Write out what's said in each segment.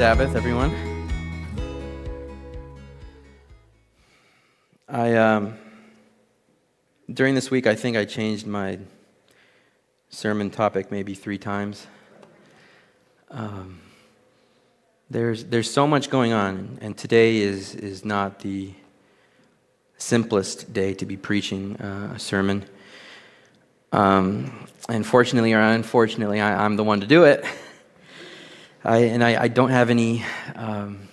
Sabbath, everyone. I um, during this week, I think I changed my sermon topic maybe three times. Um, there's there's so much going on, and today is is not the simplest day to be preaching uh, a sermon. Um, unfortunately or unfortunately, I, I, am the one to do it. I, and I, I, don't have any, um,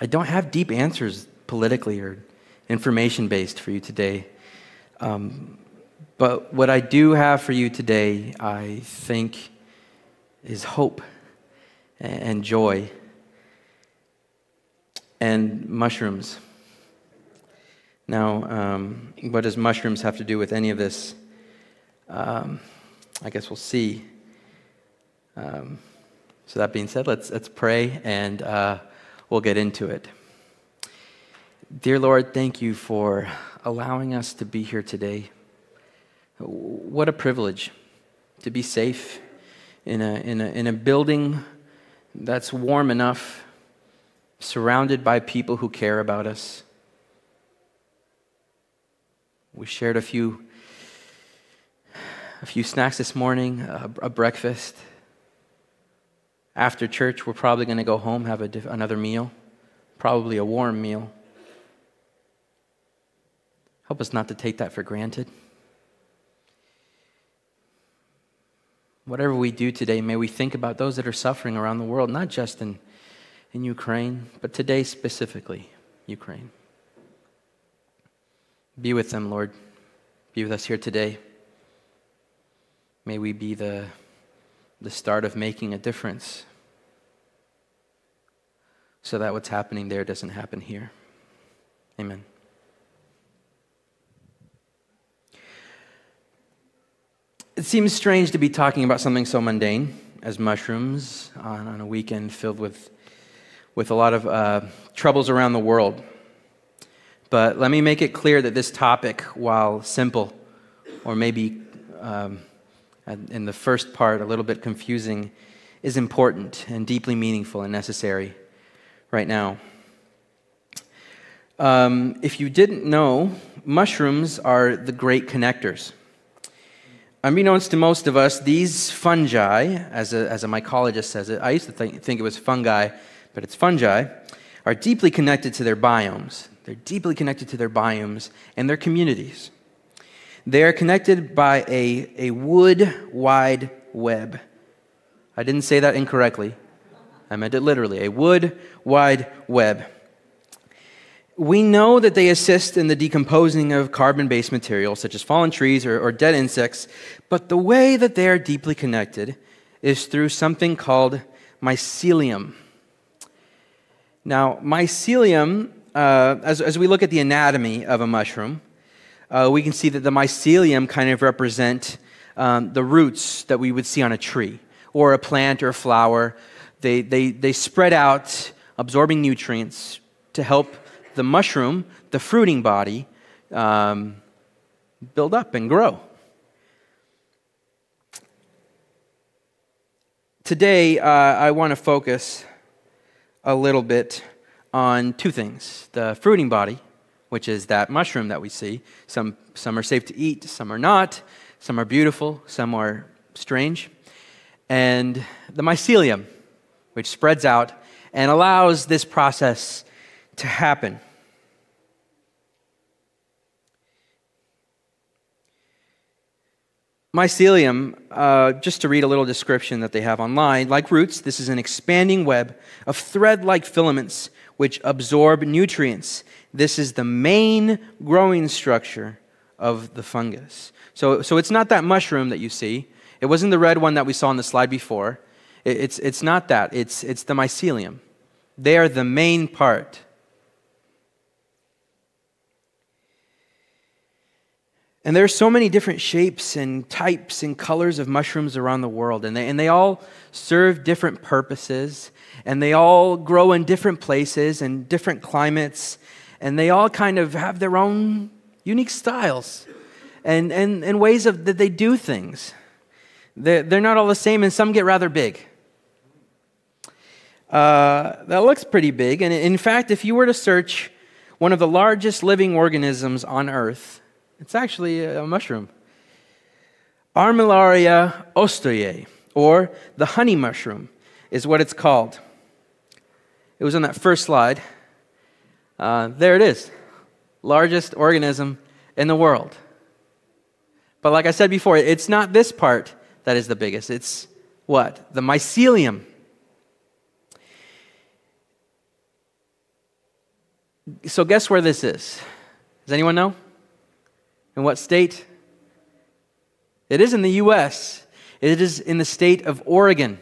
I don't have deep answers politically or information based for you today. Um, but what I do have for you today, I think, is hope and joy and mushrooms. Now, um, what does mushrooms have to do with any of this? Um, I guess we'll see. Um, so, that being said, let's, let's pray and uh, we'll get into it. Dear Lord, thank you for allowing us to be here today. What a privilege to be safe in a, in a, in a building that's warm enough, surrounded by people who care about us. We shared a few, a few snacks this morning, a, a breakfast. After church, we're probably going to go home, have a, another meal, probably a warm meal. Help us not to take that for granted. Whatever we do today, may we think about those that are suffering around the world, not just in, in Ukraine, but today specifically, Ukraine. Be with them, Lord. Be with us here today. May we be the, the start of making a difference so that what's happening there doesn't happen here. Amen. It seems strange to be talking about something so mundane as mushrooms on, on a weekend filled with, with a lot of uh, troubles around the world. But let me make it clear that this topic, while simple, or maybe um, in the first part a little bit confusing, is important and deeply meaningful and necessary right now. Um, if you didn't know, mushrooms are the great connectors. Unbeknownst to most of us, these fungi, as a, as a mycologist says it, I used to think, think it was fungi, but it's fungi, are deeply connected to their biomes. They're deeply connected to their biomes and their communities. They are connected by a, a wood wide web. I didn't say that incorrectly. I meant it literally a wood wide web. We know that they assist in the decomposing of carbon based materials such as fallen trees or, or, dead insects, but the way that they are deeply connected is through something called mycelium. Now, mycelium, uh, as, as we look at the anatomy of a mushroom, uh, we can see that the mycelium kind of represent um, the roots that we would see on a tree or a plant or a flower they, they, they spread out, absorbing nutrients to help the mushroom, the fruiting body, um, build up and grow. Today, uh, I want to focus a little bit on two things the fruiting body, which is that mushroom that we see. Some, some are safe to eat, some are not. Some are beautiful, some are strange. And the mycelium, which spreads out and allows this process to happen. Mycelium, uh, just to read a little description that they have online, like roots, this is an expanding web of thread like filaments which absorb nutrients. This is the main growing structure of the fungus. So, so it's not that mushroom that you see. It wasn't the red one that we saw on the slide before. It's, it's not that, it's, it's the mycelium. They are the main part. And there are so many different shapes and types and colors of mushrooms around the world, and they, and they all serve different purposes, and they all grow in different places and different climates, and they all kind of have their own unique styles and, and, and ways of, that they do things. They're, they're not all the same, and some get rather big. Uh, that looks pretty big. And in fact, if you were to search one of the largest living organisms on Earth, it's actually a mushroom. Armillaria ostoyae, or the honey mushroom, is what it's called. It was on that first slide. Uh, there it is. Largest organism in the world. But like I said before, it's not this part that is the biggest. It's what? The mycelium. So, guess where this is? Does anyone know? In what state? It is in the U.S., it is in the state of Oregon.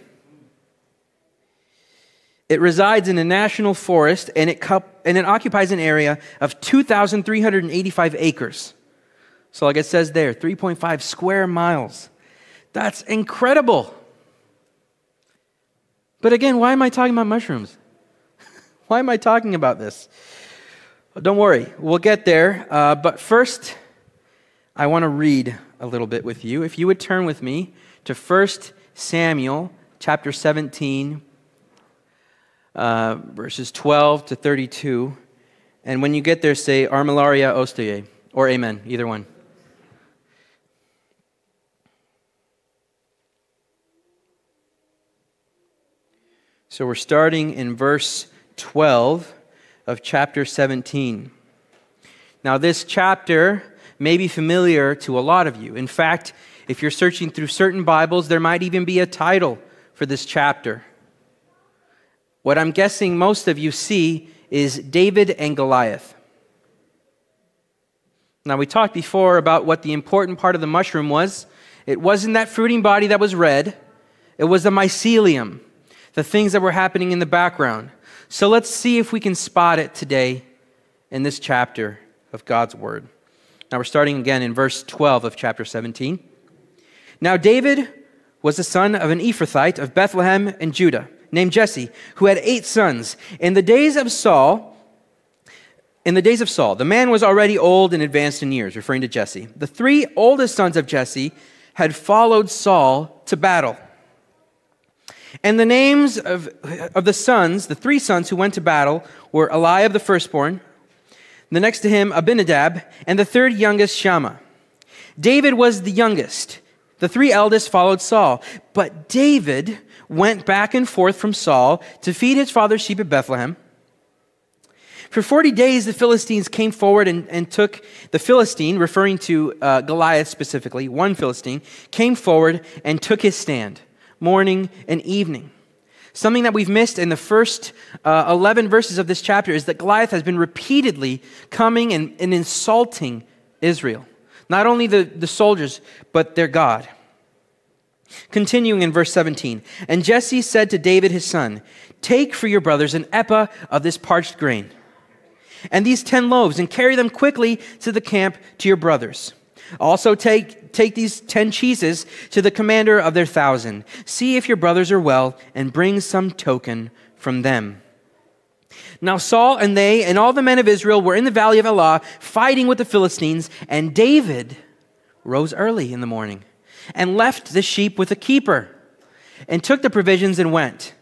It resides in a national forest and it, cup, and it occupies an area of 2,385 acres. So, like it says there, 3.5 square miles. That's incredible. But again, why am I talking about mushrooms? why am I talking about this? Well, don't worry, we'll get there. Uh, but first, I want to read a little bit with you. If you would turn with me to 1 Samuel chapter 17, uh, verses 12 to 32. And when you get there, say Armillaria ostoyae, or Amen, either one. So we're starting in verse 12 of chapter 17. Now, this chapter may be familiar to a lot of you. In fact, if you're searching through certain Bibles, there might even be a title for this chapter. What I'm guessing most of you see is David and Goliath. Now, we talked before about what the important part of the mushroom was. It wasn't that fruiting body that was red, it was the mycelium, the things that were happening in the background. So let's see if we can spot it today in this chapter of God's Word. Now, we're starting again in verse 12 of chapter 17. Now, David was the son of an Ephrathite of Bethlehem in Judah named Jesse, who had eight sons. In the days of Saul, in the days of Saul, the man was already old and advanced in years, referring to Jesse. The three oldest sons of Jesse had followed Saul to battle. And the names of, of the sons, the three sons who went to battle, were Eliab the firstborn, the next to him Abinadab, and the third youngest Shammah. David was the youngest. The three eldest followed Saul. But David went back and forth from Saul to feed his father's sheep at Bethlehem. For 40 days, the Philistines came forward and, and took the Philistine, referring to uh, Goliath specifically, one Philistine, came forward and took his stand, morning and evening. Something that we've missed in the first uh, 11 verses of this chapter is that Goliath has been repeatedly coming and, and insulting Israel. Not only the, the soldiers, but their God. Continuing in verse 17. And Jesse said to David his son, Take for your brothers an ephah of this parched grain, and these ten loaves, and carry them quickly to the camp to your brothers. Also take, take these ten cheeses to the commander of their thousand. See if your brothers are well, and bring some token from them. Now Saul and they and all the men of Israel were in the valley of Elah fighting with the Philistines, and David rose early in the morning and left the sheep with a keeper, and took the provisions and went,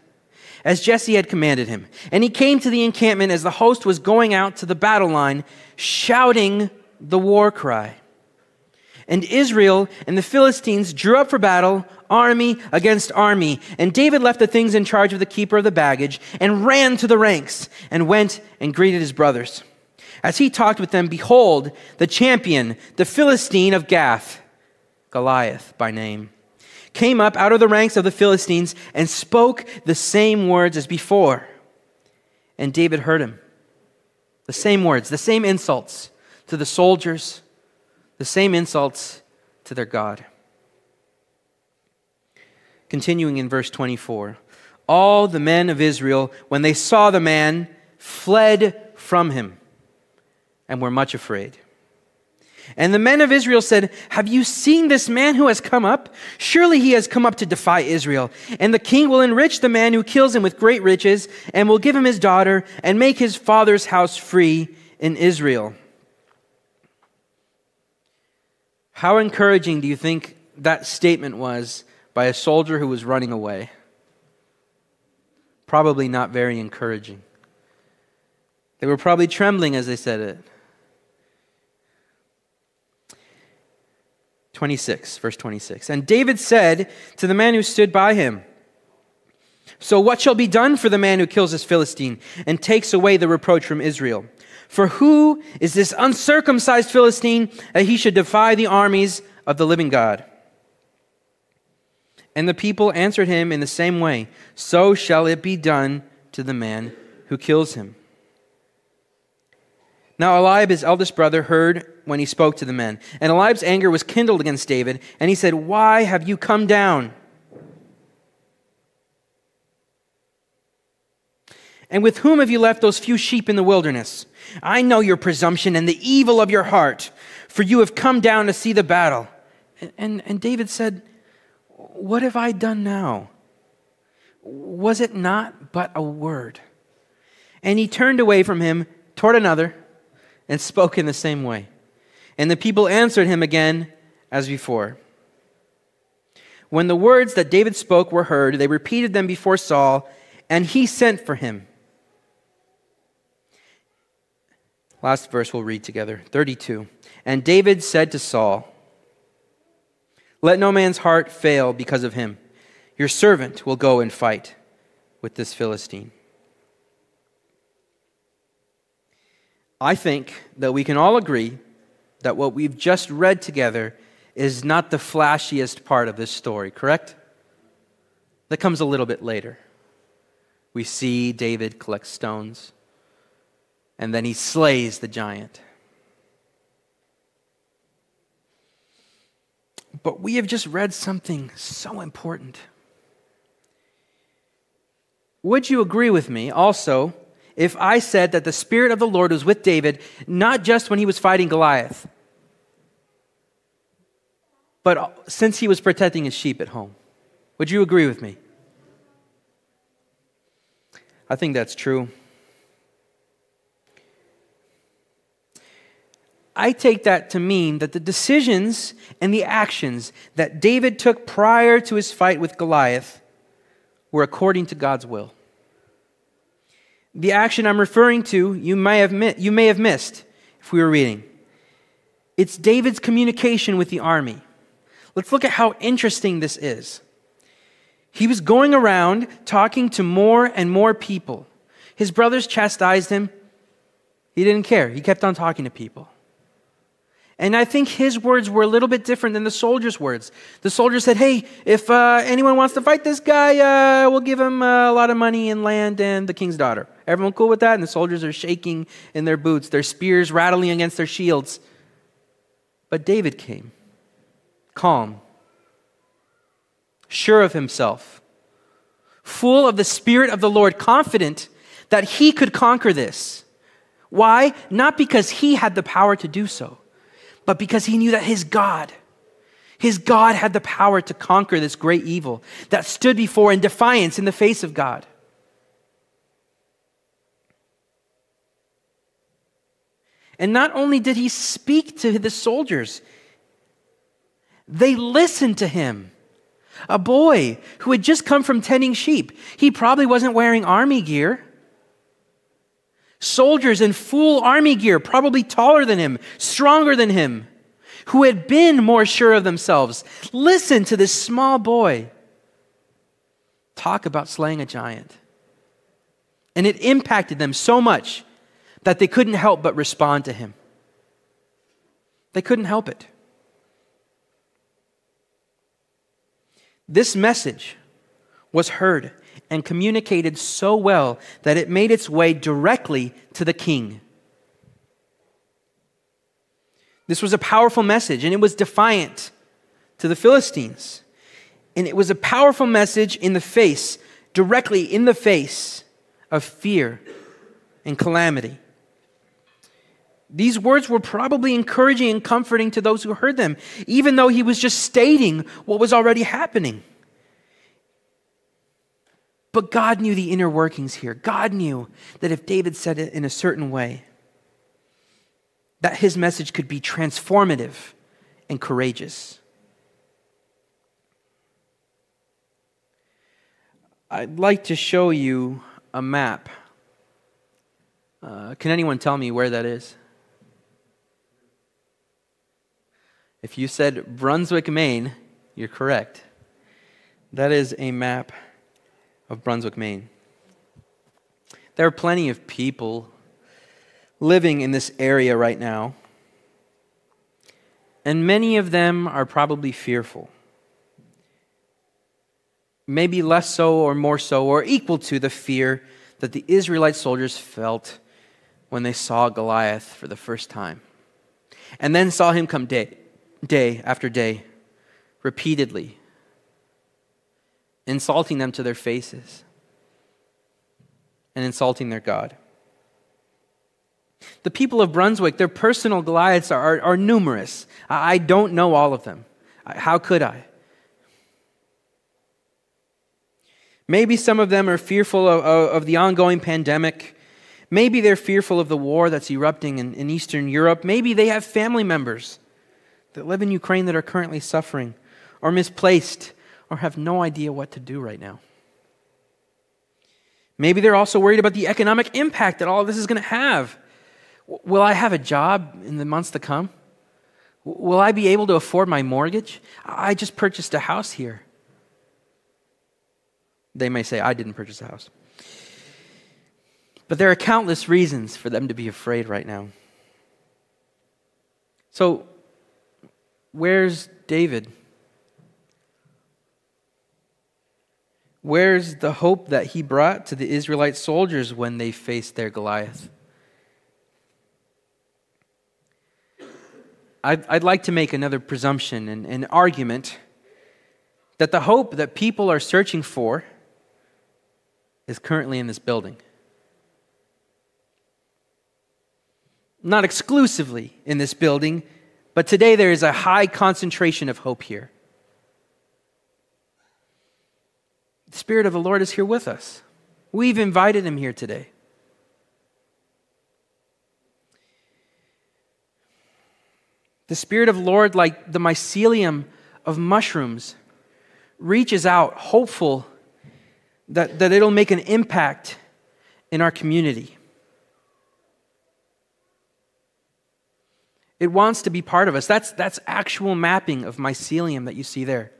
as Jesse had commanded him. And he came to the encampment as the host was going out to the battle line, shouting the war cry. And Israel and the Philistines drew up for battle, army against army. And David left the things in charge of the keeper of the baggage and ran to the ranks and went and greeted his brothers. As he talked with them, behold, the champion, the Philistine of Gath, Goliath by name, came up out of the ranks of the Philistines and spoke the same words as before. And David heard him. The same words, the same insults to the soldiers, the same insults to their God. Continuing in verse 24 All the men of Israel, when they saw the man, fled from him and were much afraid. And the men of Israel said, Have you seen this man who has come up? Surely he has come up to defy Israel. And the king will enrich the man who kills him with great riches, and will give him his daughter, and make his father's house free in Israel. How encouraging do you think that statement was by a soldier who was running away? Probably not very encouraging. They were probably trembling as they said it. 26, verse 26. And David said to the man who stood by him, So what shall be done for the man who kills this Philistine and takes away the reproach from Israel? For who is this uncircumcised Philistine that he should defy the armies of the living God? And the people answered him in the same way So shall it be done to the man who kills him. Now Eliab, his eldest brother, heard when he spoke to the men. And Eliab's anger was kindled against David, and he said, Why have you come down? And with whom have you left those few sheep in the wilderness? I know your presumption and the evil of your heart, for you have come down to see the battle. And, and, David said, What have I done now? Was it not but a word? And he turned away from him toward another and spoke in the same way. And the people answered him again as before. When the words that David spoke were heard, they repeated them before Saul, and he sent for him. Last verse we'll read together 32. And David said to Saul, Let no man's heart fail because of him. Your servant will go and fight with this Philistine. I think that we can all agree that what we've just read together is not the flashiest part of this story, correct? That comes a little bit later. We see David collect stones and then he slays the giant. But we have just read something so important. Would you agree with me also if I said that the Spirit of the Lord was with David not just when he was fighting Goliath, but since he was protecting his sheep at home? Would you agree with me? I think that's true. I take that to mean that the decisions and the actions that David took prior to his fight with Goliath were according to God's will. The action I'm referring to, you may have, you may have missed if we were reading. It's David's communication with the army. Let's look at how interesting this is. He was going around talking to more and more people. His brothers chastised him. He didn't care. He kept on talking to people. And I think his words were a little bit different than the soldiers' words. The soldier said, Hey, if uh, anyone wants to fight this guy, uh, we'll give him uh, a lot of money and land and the king's daughter. Everyone cool with that? And the soldiers are shaking in their boots, their spears rattling against their shields. But David came, calm, sure of himself, full of the Spirit of the Lord, confident that he could conquer this. Why? Not because he had the power to do so but because he knew that his God, his God had the power to conquer this great evil that stood before in defiance in the face of God. And not only did he speak to the soldiers, they listened to him. A boy who had just come from tending sheep. He probably wasn't wearing army gear soldiers in full army gear, probably taller than him, stronger than him, who had been more sure of themselves. Listen to this small boy talk about slaying a giant. And it impacted them so much that they couldn't help but respond to him. They couldn't help it. This message was heard and communicated so well that it made its way directly to the king. This was a powerful message, and it was defiant to the Philistines. And it was a powerful message in the face, directly in the face of fear and calamity. These words were probably encouraging and comforting to those who heard them, even though he was just stating what was already happening. But God knew the inner workings here. God knew that if David said it in a certain way, that his message could be transformative and courageous. I'd like to show you a map. Uh, can anyone tell me where that is? If you said Brunswick, Maine, you're correct. That is a map of Brunswick, Maine. There are plenty of people living in this area right now, and many of them are probably fearful. Maybe less so, or more so, or equal to the fear that the Israelite soldiers felt when they saw Goliath for the first time, and then saw him come day, day after day, repeatedly, insulting them to their faces and insulting their God. The people of Brunswick, their personal Goliaths are, are, are numerous. I don't know all of them. How could I? Maybe some of them are fearful of, of, the ongoing pandemic. Maybe they're fearful of the war that's erupting in, in Eastern Europe. Maybe they have family members that live in Ukraine that are currently suffering or misplaced or have no idea what to do right now. Maybe they're also worried about the economic impact that all of this is going to have. Will I have a job in the months to come? Will I be able to afford my mortgage? I just purchased a house here. They may say, I didn't purchase a house. But there are countless reasons for them to be afraid right now. So, where's David? Where's the hope that he brought to the Israelite soldiers when they faced their Goliath? I'd, I'd like to make another presumption and an argument that the hope that people are searching for is currently in this building. Not exclusively in this building, but today there is a high concentration of hope here. The Spirit of the Lord is here with us. We've invited him here today. The Spirit of the Lord, like the mycelium of mushrooms, reaches out, hopeful that, that it'll make an impact in our community. It wants to be part of us. That's, that's actual mapping of mycelium that you see there.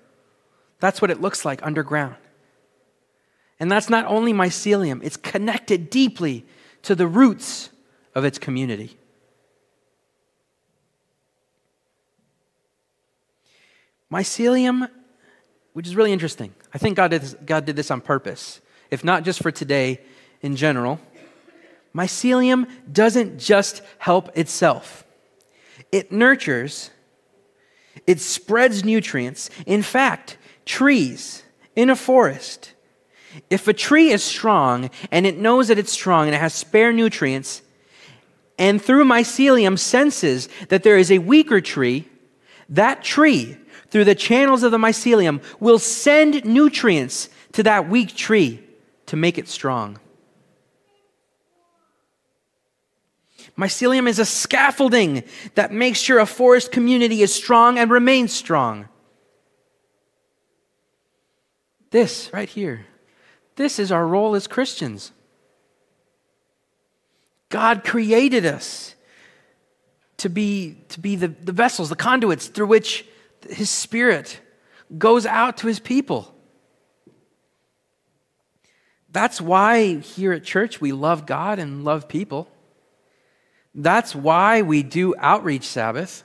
That's what it looks like underground. And that's not only mycelium, it's connected deeply to the roots of its community. Mycelium, which is really interesting. I think God did, this, God did this on purpose, if not just for today in general. Mycelium doesn't just help itself, it nurtures, it spreads nutrients. In fact, trees in a forest if a tree is strong and it knows that it's strong and it has spare nutrients, and through mycelium senses that there is a weaker tree, that tree, through the channels of the mycelium, will send nutrients to that weak tree to make it strong. Mycelium is a scaffolding that makes sure a forest community is strong and remains strong. This right here this is our role as Christians. God created us to be, to be the, the vessels, the conduits through which His Spirit goes out to His people. That's why here at church we love God and love people. That's why we do outreach Sabbath.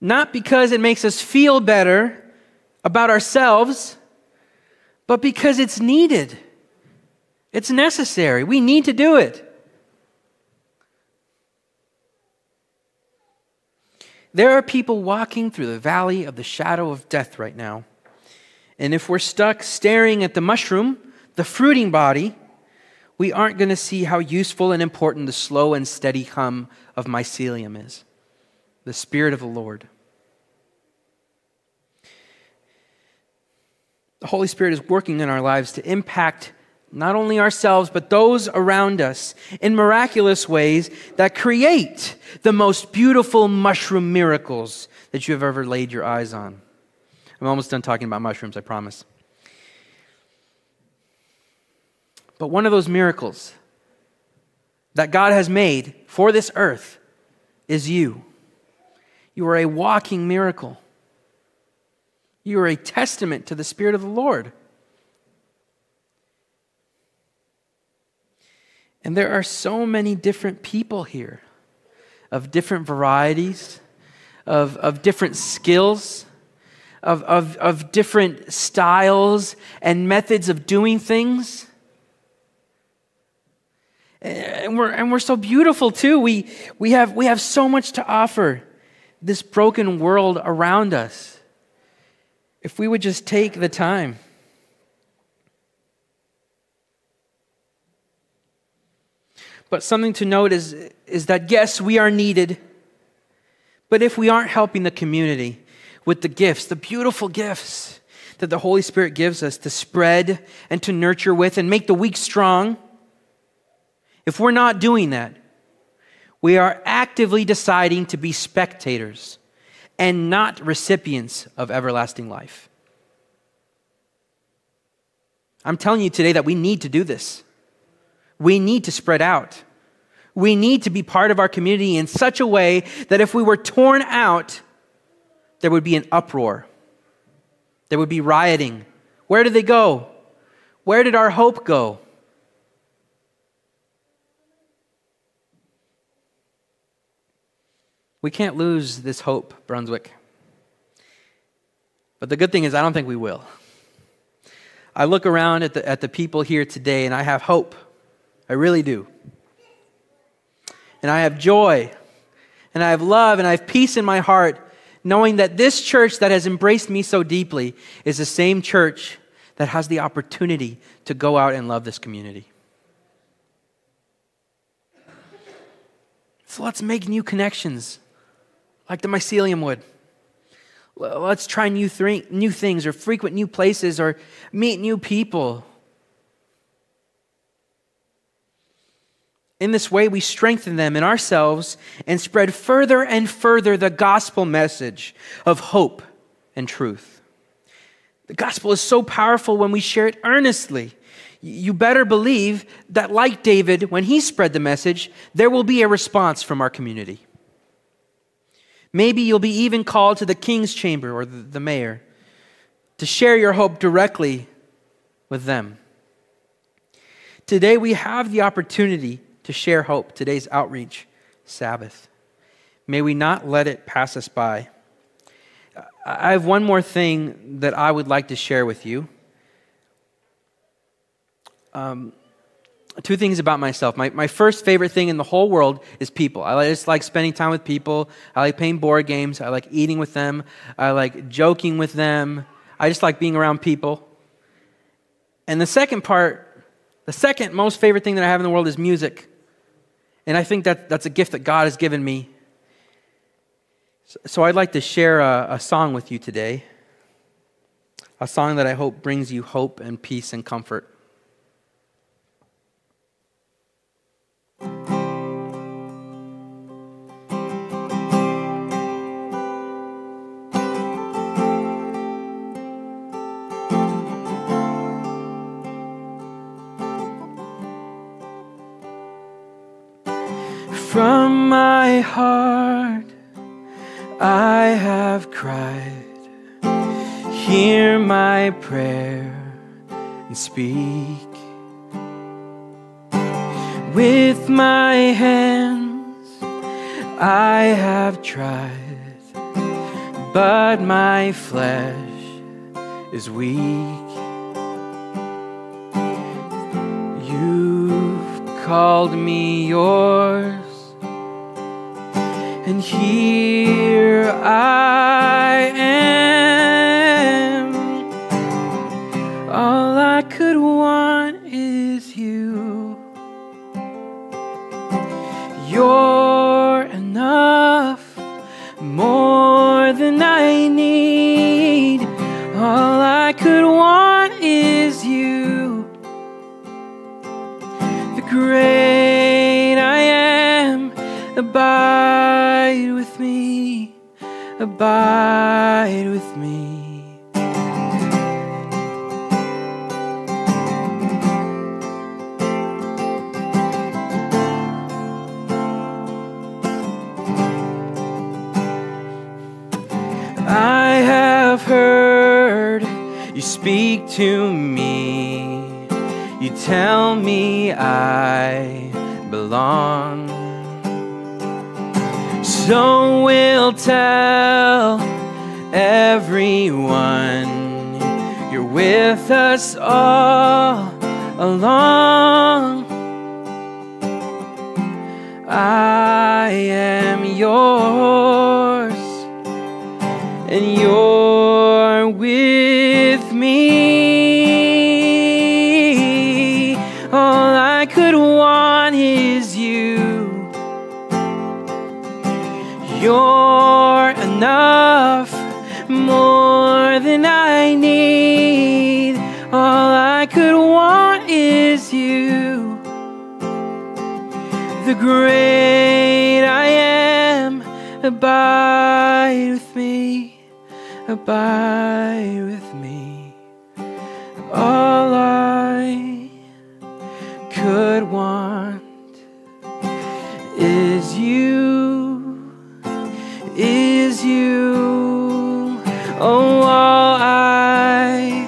Not because it makes us feel better about ourselves but because it's needed. It's necessary. We need to do it. There are people walking through the valley of the shadow of death right now. And if we're stuck staring at the mushroom, the fruiting body, we aren't going to see how useful and important the slow and steady hum of mycelium is the Spirit of the Lord. The Holy Spirit is working in our lives to impact not only ourselves, but those around us in miraculous ways that create the most beautiful mushroom miracles that you have ever laid your eyes on. I'm almost done talking about mushrooms, I promise. But one of those miracles that God has made for this earth is you. You are a walking miracle. You are a testament to the Spirit of the Lord. And there are so many different people here of different varieties, of, of different skills, of, of, of different styles and methods of doing things. And we're, and we're so beautiful too. We, we, have, we have so much to offer this broken world around us. If we would just take the time. But something to note is, is that yes, we are needed. But if we aren't helping the community with the gifts, the beautiful gifts that the Holy Spirit gives us to spread and to nurture with and make the weak strong, if we're not doing that, we are actively deciding to be spectators and not recipients of everlasting life. I'm telling you today that we need to do this. We need to spread out. We need to be part of our community in such a way that if we were torn out, there would be an uproar. There would be rioting. Where did they go? Where did our hope go? We can't lose this hope, Brunswick. But the good thing is, I don't think we will. I look around at the, at the people here today and I have hope. I really do. And I have joy, and I have love, and I have peace in my heart, knowing that this church that has embraced me so deeply is the same church that has the opportunity to go out and love this community. So let's make new connections like the mycelium would. Let's try new, th- new things or frequent new places or meet new people. In this way, we strengthen them in ourselves and spread further and further the gospel message of hope and truth. The gospel is so powerful when we share it earnestly. You better believe that, like David, when he spread the message, there will be a response from our community. Maybe you'll be even called to the king's chamber or the mayor to share your hope directly with them. Today, we have the opportunity to share hope, today's outreach Sabbath. May we not let it pass us by. I have one more thing that I would like to share with you. Um, two things about myself. My, my first favorite thing in the whole world is people. I just like spending time with people. I like playing board games. I like eating with them. I like joking with them. I just like being around people. And the second part, the second most favorite thing that I have in the world is music. And I think that that's a gift that God has given me. So I'd like to share a, a song with you today. A song that I hope brings you hope and peace and comfort. Heart I have cried. Hear my prayer and speak. With my hands I have tried, but my flesh is weak. You've called me yours everyone you're with us all along. I am yours, and you're great I am, abide with me, abide with me. All I could want is you, is you. Oh, all I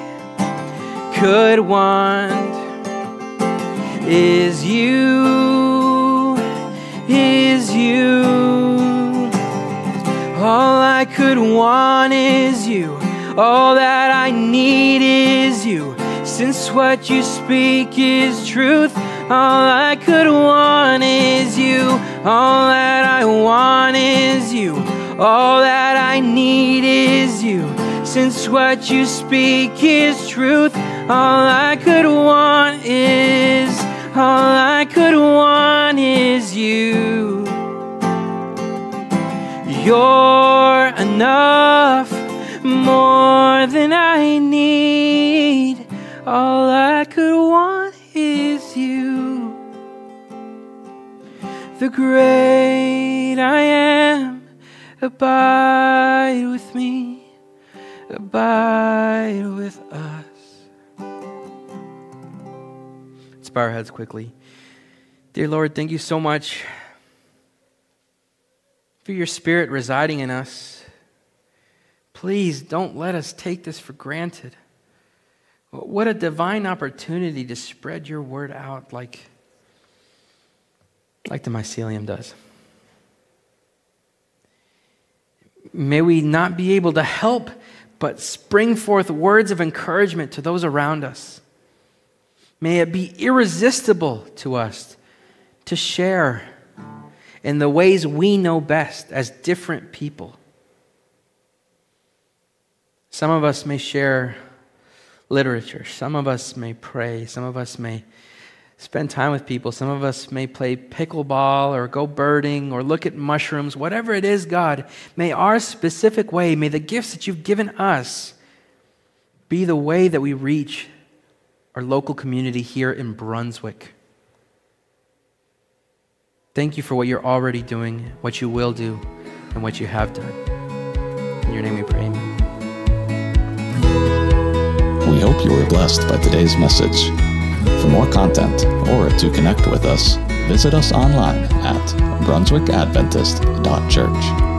could want is you, could want is you. All that I need is you. Since what you speak is truth, all I could want is you. All that I want is you. All that I need is you. Since what you speak is truth, all I could want is, all I could want is you. You're enough, more than I need. All I could want is you. The great I am, abide with me, abide with us. Let's bow our heads quickly. Dear Lord, thank you so much for your spirit residing in us. Please don't let us take this for granted. What a divine opportunity to spread your word out like, like the mycelium does. May we not be able to help but spring forth words of encouragement to those around us. May it be irresistible to us to share in the ways we know best as different people. Some of us may share literature, some of us may pray, some of us may spend time with people, some of us may play pickleball or go birding or look at mushrooms, whatever it is, God, may our specific way, may the gifts that you've given us be the way that we reach our local community here in Brunswick. Thank you for what you're already doing, what you will do, and what you have done. In your name we pray. Amen. You were blessed by today's message. For more content or to connect with us, visit us online at brunswickadventist.church.